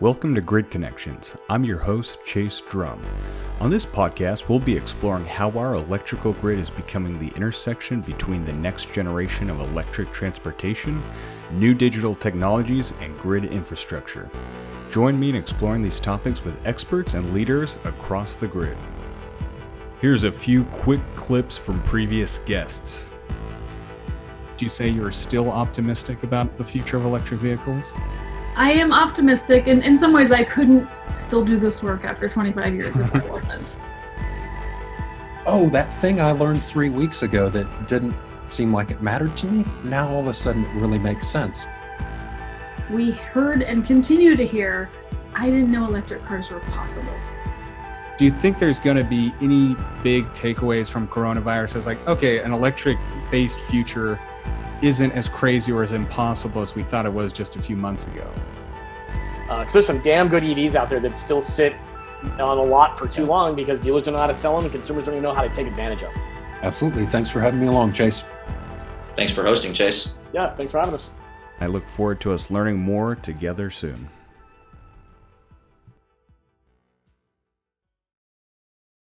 Welcome to Grid Connections. I'm your host, Chase Drum. On this podcast, we'll be exploring how our electrical grid is becoming the intersection between the next generation of electric transportation, new digital technologies, and grid infrastructure. Join me in exploring these topics with experts and leaders across the grid. Here's a few quick clips from previous guests. Do you say you're still optimistic about the future of electric vehicles? I am optimistic, and in some ways, I couldn't still do this work after 25 years if I wasn't. Oh, that thing I learned three weeks ago that didn't seem like it mattered to me, now all of a sudden it really makes sense. We heard and continue to hear, I didn't know electric cars were possible. Do you think there's going to be any big takeaways from coronavirus as like, okay, an electric based future isn't as crazy or as impossible as we thought it was just a few months ago? Because uh, there's some damn good EVs out there that still sit on a lot for too long because dealers don't know how to sell them and consumers don't even know how to take advantage of them. Absolutely. Thanks for having me along, Chase. Thanks for hosting, Chase. Yeah, thanks for having us. I look forward to us learning more together soon.